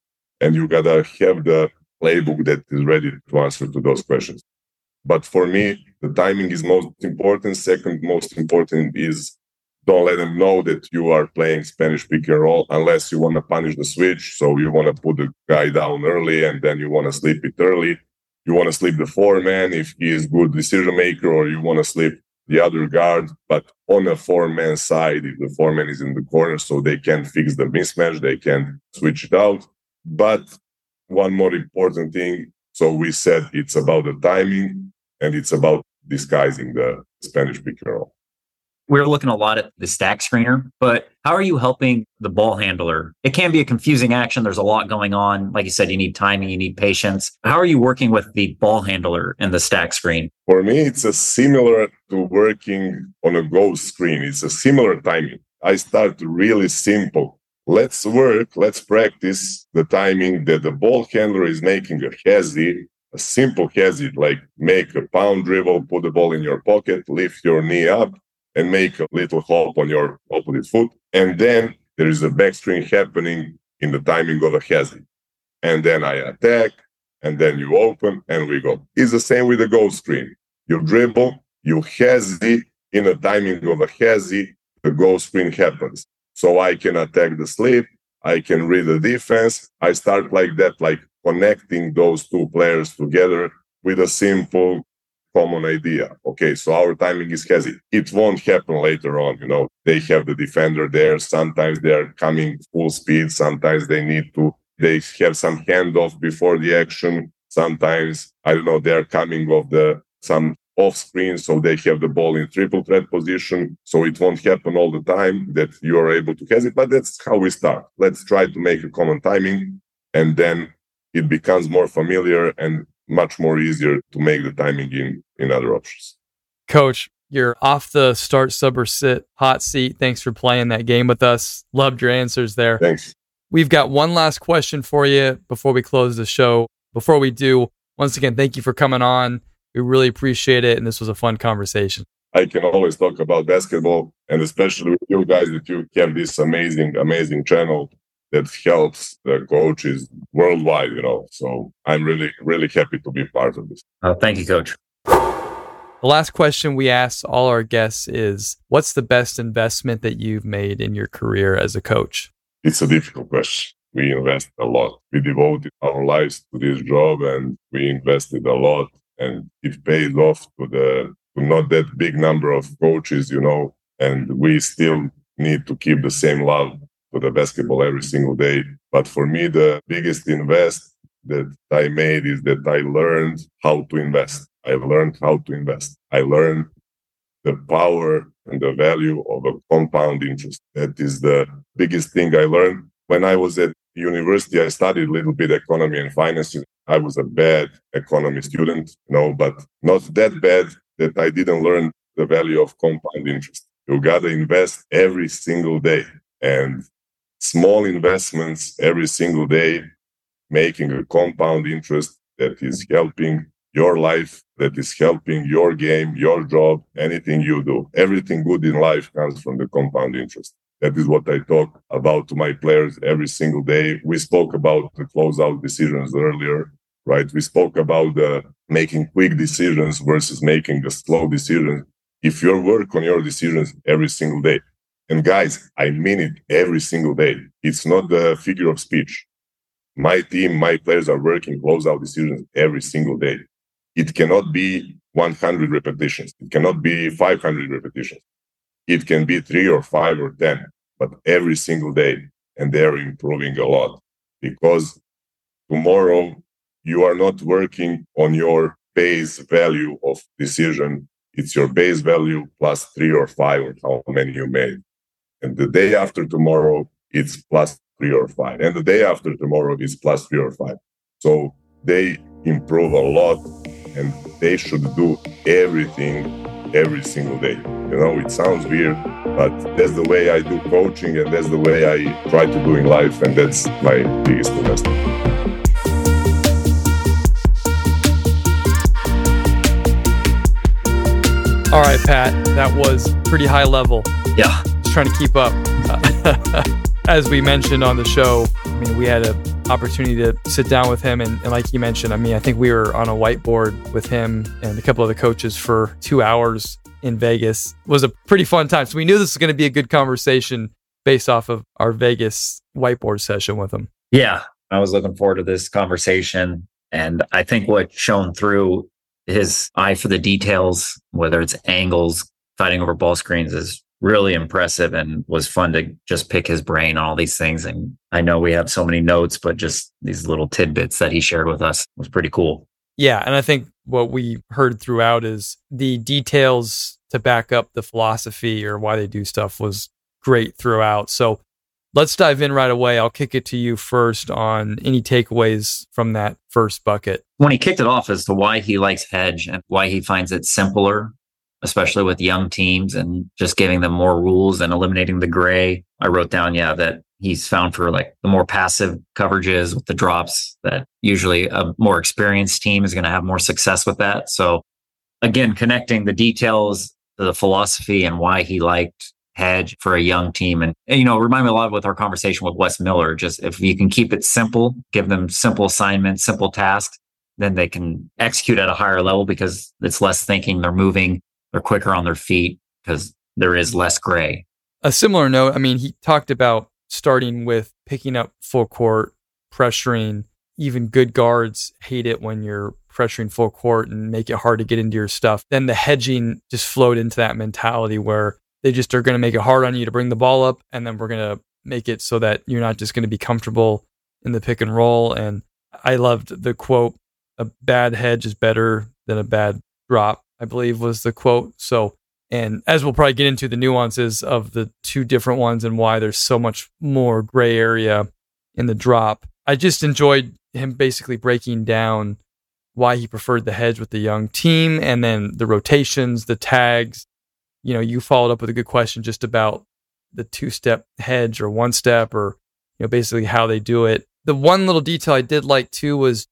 and you got to have the playbook that is ready to answer to those questions. But for me, the timing is most important. Second most important is don't let them know that you are playing Spanish pick unless you want to punish the switch. So you want to put the guy down early and then you want to sleep it early. You want to sleep the four man if he is good decision maker, or you want to sleep the other guard, but on a four man side, if the four man is in the corner, so they can fix the mismatch, they can switch it out. But one more important thing So we said it's about the timing and it's about disguising the Spanish pick. We're looking a lot at the stack screener, but how are you helping the ball handler? It can be a confusing action. There's a lot going on. Like you said, you need timing, you need patience. How are you working with the ball handler in the stack screen? For me, it's a similar to working on a ghost screen. It's a similar timing. I start really simple. Let's work, let's practice the timing that the ball handler is making a hezzy, a simple hezzy, like make a pound dribble, put the ball in your pocket, lift your knee up, and make a little hop on your opposite foot. And then there is a back screen happening in the timing of a hezzy. And then I attack, and then you open, and we go. It's the same with the ghost screen. You dribble, you hezzy, in the timing of a hezzy, the ghost screen happens. So I can attack the slip, I can read the defense. I start like that, like connecting those two players together with a simple common idea. Okay, so our timing is hezzy. It won't happen later on. You know, they have the defender there. Sometimes they're coming full speed. Sometimes they need to, they have some handoff before the action. Sometimes, I don't know, they're coming off the, some off screen. So they have the ball in triple threat position. So it won't happen all the time that you are able to hesitate, but that's how we start. Let's try to make a common timing and then it becomes more familiar and much more easier to make the timing in in other options. Coach, you're off the start, sub, or sit hot seat. Thanks for playing that game with us. Loved your answers there. Thanks. We've got one last question for you before we close the show. Before we do, once again, thank you for coming on. We really appreciate it. And this was a fun conversation. I can always talk about basketball and especially with you guys that you have this amazing, amazing channel that helps the coaches worldwide, you know. So I'm really, really happy to be part of this. Uh, thank you, coach. The last question we ask all our guests is What's the best investment that you've made in your career as a coach? It's a difficult question. We invest a lot. We devoted our lives to this job and we invested a lot and it pays off to the to not that big number of coaches, you know, and we still need to keep the same love for the basketball every single day. But for me, the biggest invest that I made is that I learned how to invest. I learned how to invest. I learned the power and the value of a compound interest. That is the biggest thing I learned. When I was at university, I studied a little bit economy and finance. I was a bad economy student, you know, but not that bad that I didn't learn the value of compound interest. You got to invest every single day. And small investments every single day, making a compound interest that is helping your life, that is helping your game, your job, anything you do. Everything good in life comes from the compound interest. That is what I talk about to my players every single day. We spoke about the closeout decisions earlier, right? We spoke about the making quick decisions versus making a slow decision. If you work on your decisions every single day, and guys, I mean it every single day. It's not the figure of speech. My team, my players are working closeout decisions every single day. It cannot be 100 repetitions. It cannot be 500 repetitions. It can be three or five or 10, but every single day. And they're improving a lot because tomorrow you are not working on your base value of decision. It's your base value plus three or five or how many you made. And the day after tomorrow, it's plus three or five. And the day after tomorrow is plus three or five. So they improve a lot and they should do everything every single day. You know, it sounds weird, but that's the way I do coaching and that's the way I try to do in life. And that's my biggest investment. All right, Pat, that was pretty high level. Yeah trying to keep up. Uh, as we mentioned on the show, I mean, we had an opportunity to sit down with him. And, and, like you mentioned, I mean, I think we were on a whiteboard with him and a couple of the coaches for two hours in Vegas. It was a pretty fun time. So we knew this was going to be a good conversation based off of our Vegas whiteboard session with him. Yeah. I was looking forward to this conversation. And I think what shone through his eye for the details, whether it's angles, fighting over ball screens, is really impressive and was fun to just pick his brain on all these things. And I know we have so many notes, but just these little tidbits that he shared with us was pretty cool. Yeah. And I think what we heard throughout is the details to back up the philosophy or why they do stuff was great throughout. So let's dive in right away. I'll kick it to you first on any takeaways from that first bucket. When he kicked it off as to why he likes hedge and why he finds it simpler, especially with young teams and just giving them more rules and eliminating the gray. I wrote down, yeah, that he's found for like the more passive coverages with the drops that usually a more experienced team is going to have more success with that. So again, connecting the details, the philosophy and why he liked hedge for a young team. And, you know, remind me a lot with our conversation with Wes Miller. Just if you can keep it simple, give them simple assignments, simple tasks, then they can execute at a higher level because it's less thinking. They're moving, they're quicker on their feet because there is less gray. A similar note, I mean, he talked about starting with picking up full court, pressuring. Even good guards hate it when you're pressuring full court and make it hard to get into your stuff. Then the hedging just flowed into that mentality where they just are going to make it hard on you to bring the ball up, and then we're going to make it so that you're not just going to be comfortable in the pick and roll. And I loved the quote: "A bad hedge is better than a bad drop." I believe was the quote. So and as we'll probably get into the nuances of the two different ones and why there's so much more gray area in the drop, I just enjoyed him basically breaking down why he preferred the hedge with the young team and then the rotations, the tags. You know, you followed up with a good question just about the two step hedge or one step or, you know, basically how they do it. The one little detail I did like too was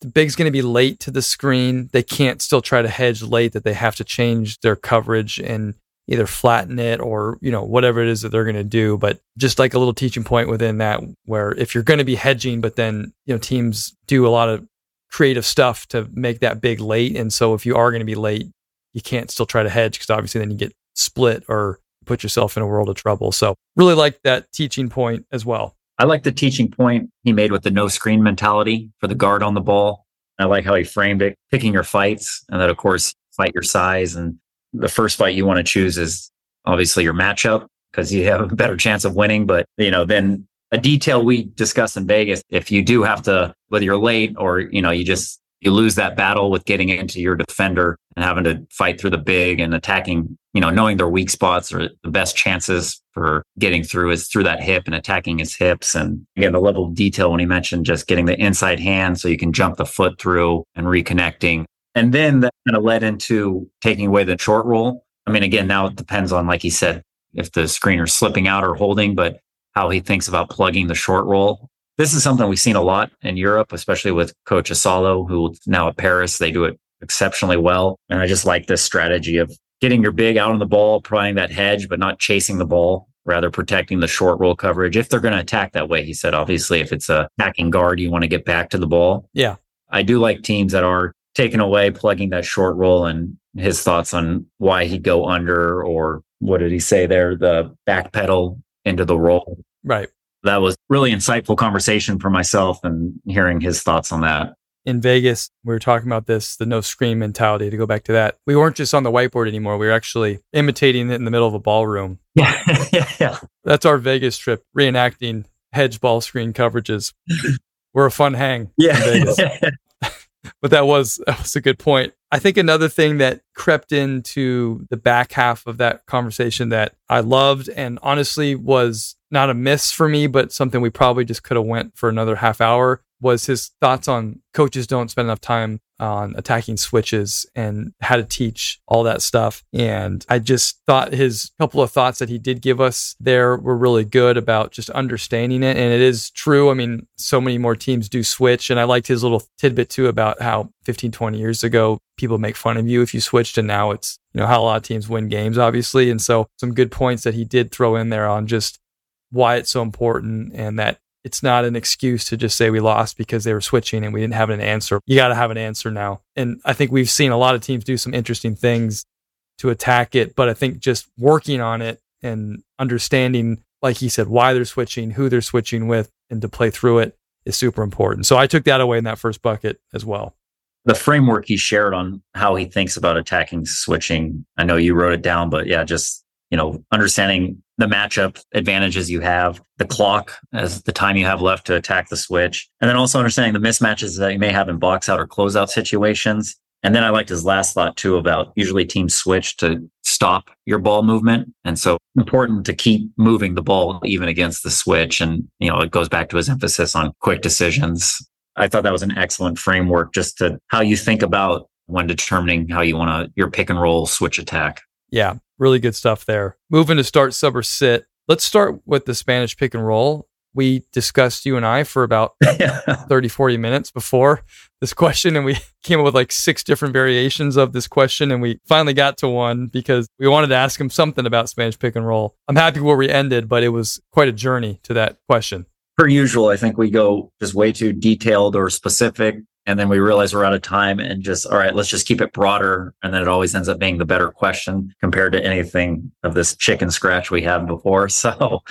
the big's going to be late to the screen. They can't still try to hedge late that they have to change their coverage and either flatten it or, you know, whatever it is that they're going to do. But just like a little teaching point within that, where if you're going to be hedging, but then, you know, teams do a lot of creative stuff to make that big late. And so if you are going to be late, you can't still try to hedge because obviously then you get split or put yourself in a world of trouble. So really like that teaching point as well. I like the teaching point he made with the no screen mentality for the guard on the ball. I like how he framed it, picking your fights, and that, of course, fight your size. And the first fight you want to choose is obviously your matchup because you have a better chance of winning. But, you know, then a detail we discussed in Vegas, if you do have to, whether you're late or, you know, you just you lose that battle with getting into your defender and having to fight through the big and attacking, you know, knowing their weak spots or the best chances for getting through is through that hip and attacking his hips. And again, the level of detail when he mentioned just getting the inside hand so you can jump the foot through and reconnecting. And then that kind of led into taking away the short roll. I mean, again, now it depends on, like he said, if the screener's slipping out or holding, but how he thinks about plugging the short roll this is something we've seen a lot in Europe, especially with Coach Asalo, who now at Paris, they do it exceptionally well. And I just like this strategy of getting your big out on the ball, providing that hedge, but not chasing the ball, rather protecting the short roll coverage. If they're going to attack that way, he said, obviously, if it's a attacking guard, you want to get back to the ball. Yeah. I do like teams that are taking away, plugging that short roll and his thoughts on why he'd go under or what did he say there? The back pedal into the roll. Right that was really insightful conversation for myself and hearing his thoughts on that. In Vegas, we were talking about this, the no screen mentality to go back to that. We weren't just on the whiteboard anymore. We were actually imitating it in the middle of a ballroom. Yeah. yeah, yeah. That's our Vegas trip, reenacting hedge ball screen coverages. we're a fun hang. Yeah. but that was that was a good point. I think another thing that crept into the back half of that conversation that I loved and honestly was not a miss for me, but something we probably just could have went for another half hour was his thoughts on coaches don't spend enough time on attacking switches and how to teach all that stuff. And I just thought his couple of thoughts that he did give us there were really good about just understanding it. And it is true. I mean, so many more teams do switch. And I liked his little tidbit too about how 15, 20 years ago, people make fun of you if you switched. And now it's, you know, how a lot of teams win games, obviously. And so some good points that he did throw in there on just why it's so important and that it's not an excuse to just say we lost because they were switching and we didn't have an answer. You got to have an answer now. And I think we've seen a lot of teams do some interesting things to attack it, but I think just working on it and understanding, like he said, why they're switching, who they're switching with, and to play through it is super important. So I took that away in that first bucket as well. The framework he shared on how he thinks about attacking switching, I know you wrote it down, but yeah, just, you know, understanding the matchup advantages you have, the clock as the time you have left to attack the switch, and then also understanding the mismatches that you may have in box out or closeout situations. And then I liked his last thought too about usually teams switch to stop your ball movement. And so important to keep moving the ball even against the switch. And, you know, it goes back to his emphasis on quick decisions. I thought that was an excellent framework just to how you think about when determining how you want to your pick and roll switch attack. Yeah, really good stuff there. Moving to start, sub, or sit. Let's start with the Spanish pick and roll. We discussed you and I for about 30, 40 minutes before this question, and we came up with like six different variations of this question. And we finally got to one because we wanted to ask him something about Spanish pick and roll. I'm happy where we ended, but it was quite a journey to that question. Per usual, I think we go just way too detailed or specific and then we realize we're out of time and just all right let's just keep it broader. And then it always ends up being the better question compared to anything of this chicken scratch we had before. So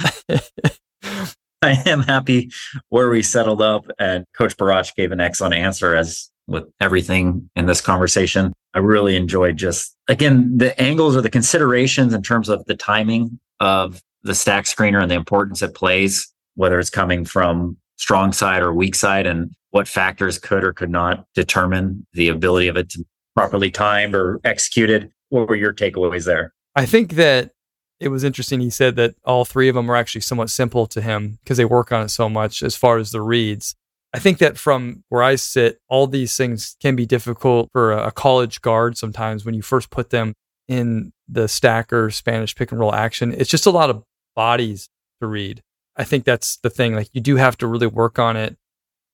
i am happy where we settled up. And coach Barac gave an excellent answer as with everything in this conversation. I really enjoyed just again the angles or the considerations in terms of the timing of the stack screener and the importance it plays whether it's coming from strong side or weak side. And what factors could or could not determine the ability of it to properly timed or executed. What were your takeaways there? I think that it was interesting. He said that all three of them were actually somewhat simple to him because they work on it so much as far as the reads. I think that from where I sit, all these things can be difficult for a college guard sometimes when you first put them in the stacker Spanish pick and roll action. It's just a lot of bodies to read. I think that's the thing. Like you do have to really work on it.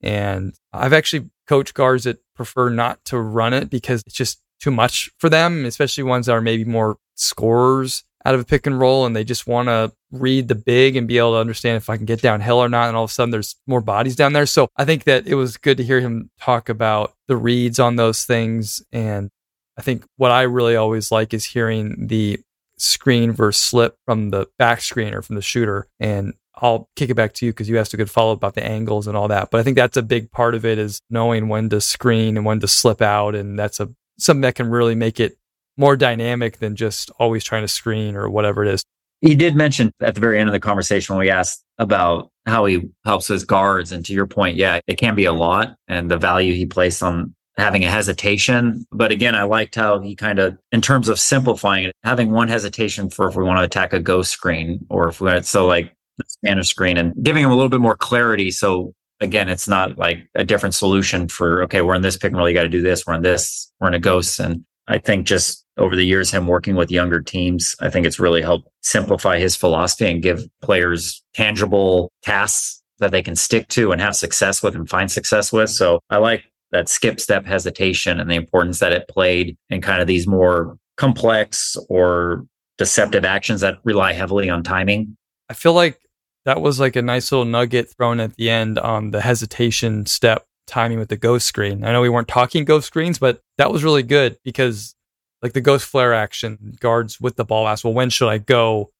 And I've actually coached guards that prefer not to run it because it's just too much for them, especially ones that are maybe more scorers out of a pick and roll and they just want to read the big and be able to understand if I can get downhill or not. And all of a sudden there's more bodies down there. So I think that it was good to hear him talk about the reads on those things. And I think what I really always like is hearing the screen versus slip from the back screen or from the shooter. And I'll kick it back to you because you asked a good follow up about the angles and all that. But I think that's a big part of it is knowing when to screen and when to slip out. And that's a something that can really make it more dynamic than just always trying to screen or whatever it is. He did mention at the very end of the conversation when we asked about how he helps his guards. And to your point, yeah, it can be a lot and the value he placed on having a hesitation. But again, I liked how he kind of, in terms of simplifying it, having one hesitation for if we want to attack a ghost screen or if we want, so like the Spanish screen and giving them a little bit more clarity. So again, it's not like a different solution for, okay, we're in this pick and roll, you got to do this. We're in this, we're in a ghost. And I think just over the years, him working with younger teams, I think it's really helped simplify his philosophy and give players tangible tasks that they can stick to and have success with and find success with. So I like that skip step hesitation and the importance that it played in kind of these more complex or deceptive actions that rely heavily on timing. I feel like that was like a nice little nugget thrown at the end on the hesitation step timing with the ghost screen. I know we weren't talking ghost screens, but that was really good because like the ghost flare action guards with the ball ask, well, when should I go?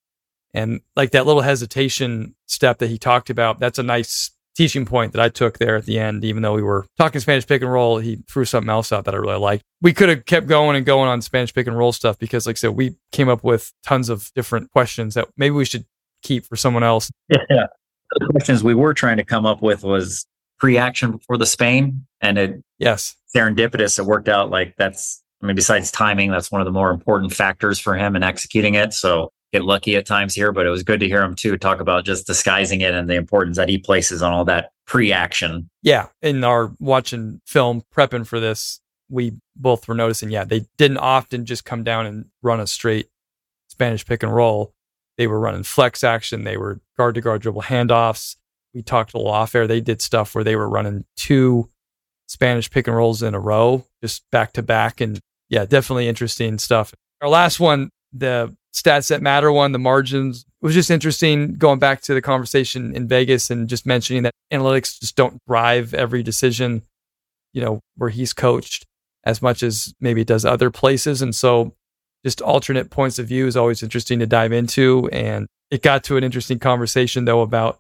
And like that little hesitation step that he talked about, that's a nice teaching point that I took there at the end, even though we were talking Spanish pick and roll, he threw something else out that I really liked. We could have kept going and going on Spanish pick and roll stuff because, like I said, we came up with tons of different questions that maybe we should keep for someone else. Yeah. The questions we were trying to come up with was pre-action before the Spain, and it yes serendipitous. It worked out like that's. I mean, besides timing, that's one of the more important factors for him in executing it. So get lucky at times here, but it was good to hear him too talk about just disguising it and the importance that he places on all that pre-action. Yeah, in our watching film prepping for this, we both were noticing. Yeah, they didn't often just come down and run a straight Spanish pick and roll. They were running flex action. They were guard to guard dribble handoffs. We talked a little off air. They did stuff where they were running two Spanish pick and rolls in a row, just back to back. And yeah, definitely interesting stuff. Our last one, the stats that matter one, the margins was just interesting going back to the conversation in Vegas and just mentioning that analytics just don't drive every decision, you know, where he's coached as much as maybe it does other places. And so just alternate points of view is always interesting to dive into. And it got to an interesting conversation though about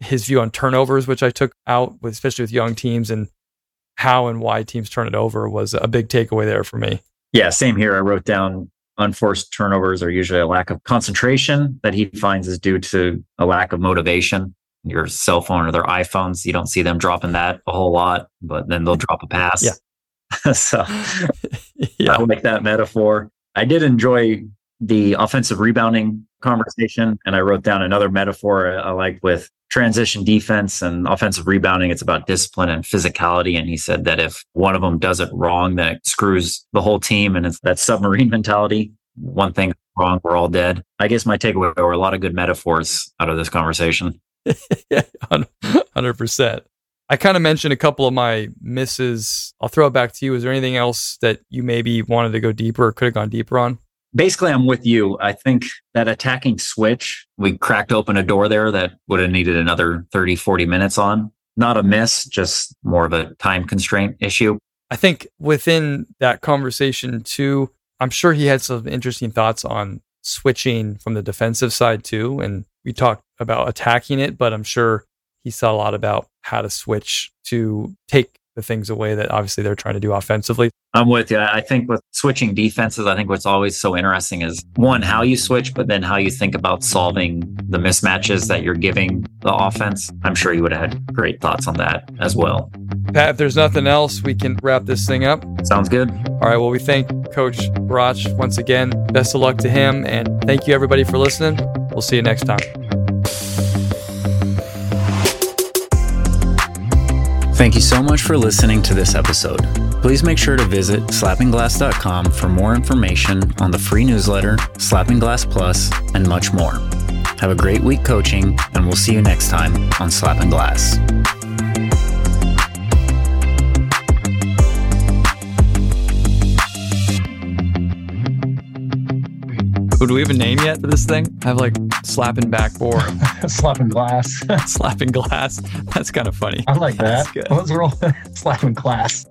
his view on turnovers, which I took out with, especially with young teams and how and why teams turn it over was a big takeaway there for me. Yeah, same here. I wrote down unforced turnovers are usually a lack of concentration that he finds is due to a lack of motivation. Your cell phone or their iPhones, you don't see them dropping that a whole lot, but then they'll drop a pass. Yeah. so yeah. I like that metaphor. I did enjoy the offensive rebounding conversation, and I wrote down another metaphor I like with transition defense and offensive rebounding. It's about discipline and physicality. And he said that if one of them does it wrong, that screws the whole team. And it's that submarine mentality. One thing wrong, we're all dead. I guess my takeaway were a lot of good metaphors out of this conversation. yeah, 100%. I kind of mentioned a couple of my misses. I'll throw it back to you. Is there anything else that you maybe wanted to go deeper or could have gone deeper on? basically I'm with you. I think that attacking switch, we cracked open a door there that would have needed another 30, 40 minutes on. Not a miss, just more of a time constraint issue. I think within that conversation too, I'm sure he had some interesting thoughts on switching from the defensive side too. And we talked about attacking it, but I'm sure he saw a lot about how to switch to take the things away that obviously they're trying to do offensively. I'm with you. I think with switching defenses, I think what's always so interesting is one, how you switch, but then how you think about solving the mismatches that you're giving the offense. I'm sure you would have had great thoughts on that as well. Pat, if there's nothing else, we can wrap this thing up. Sounds good. All right. Well, we thank Coach Barac once again. Best of luck to him. And thank you, everybody, for listening. We'll see you next time. Thank you so much for listening to this episode. Please make sure to visit slappingglass.com for more information on the free newsletter, Slapping Glass Plus, and much more. Have a great week coaching, and we'll see you next time on Slapping Glass. Do we have a name yet for this thing? I have like slapping backboard, slapping glass, slapping glass. That's kind of funny. I like that. Let's roll slapping glass.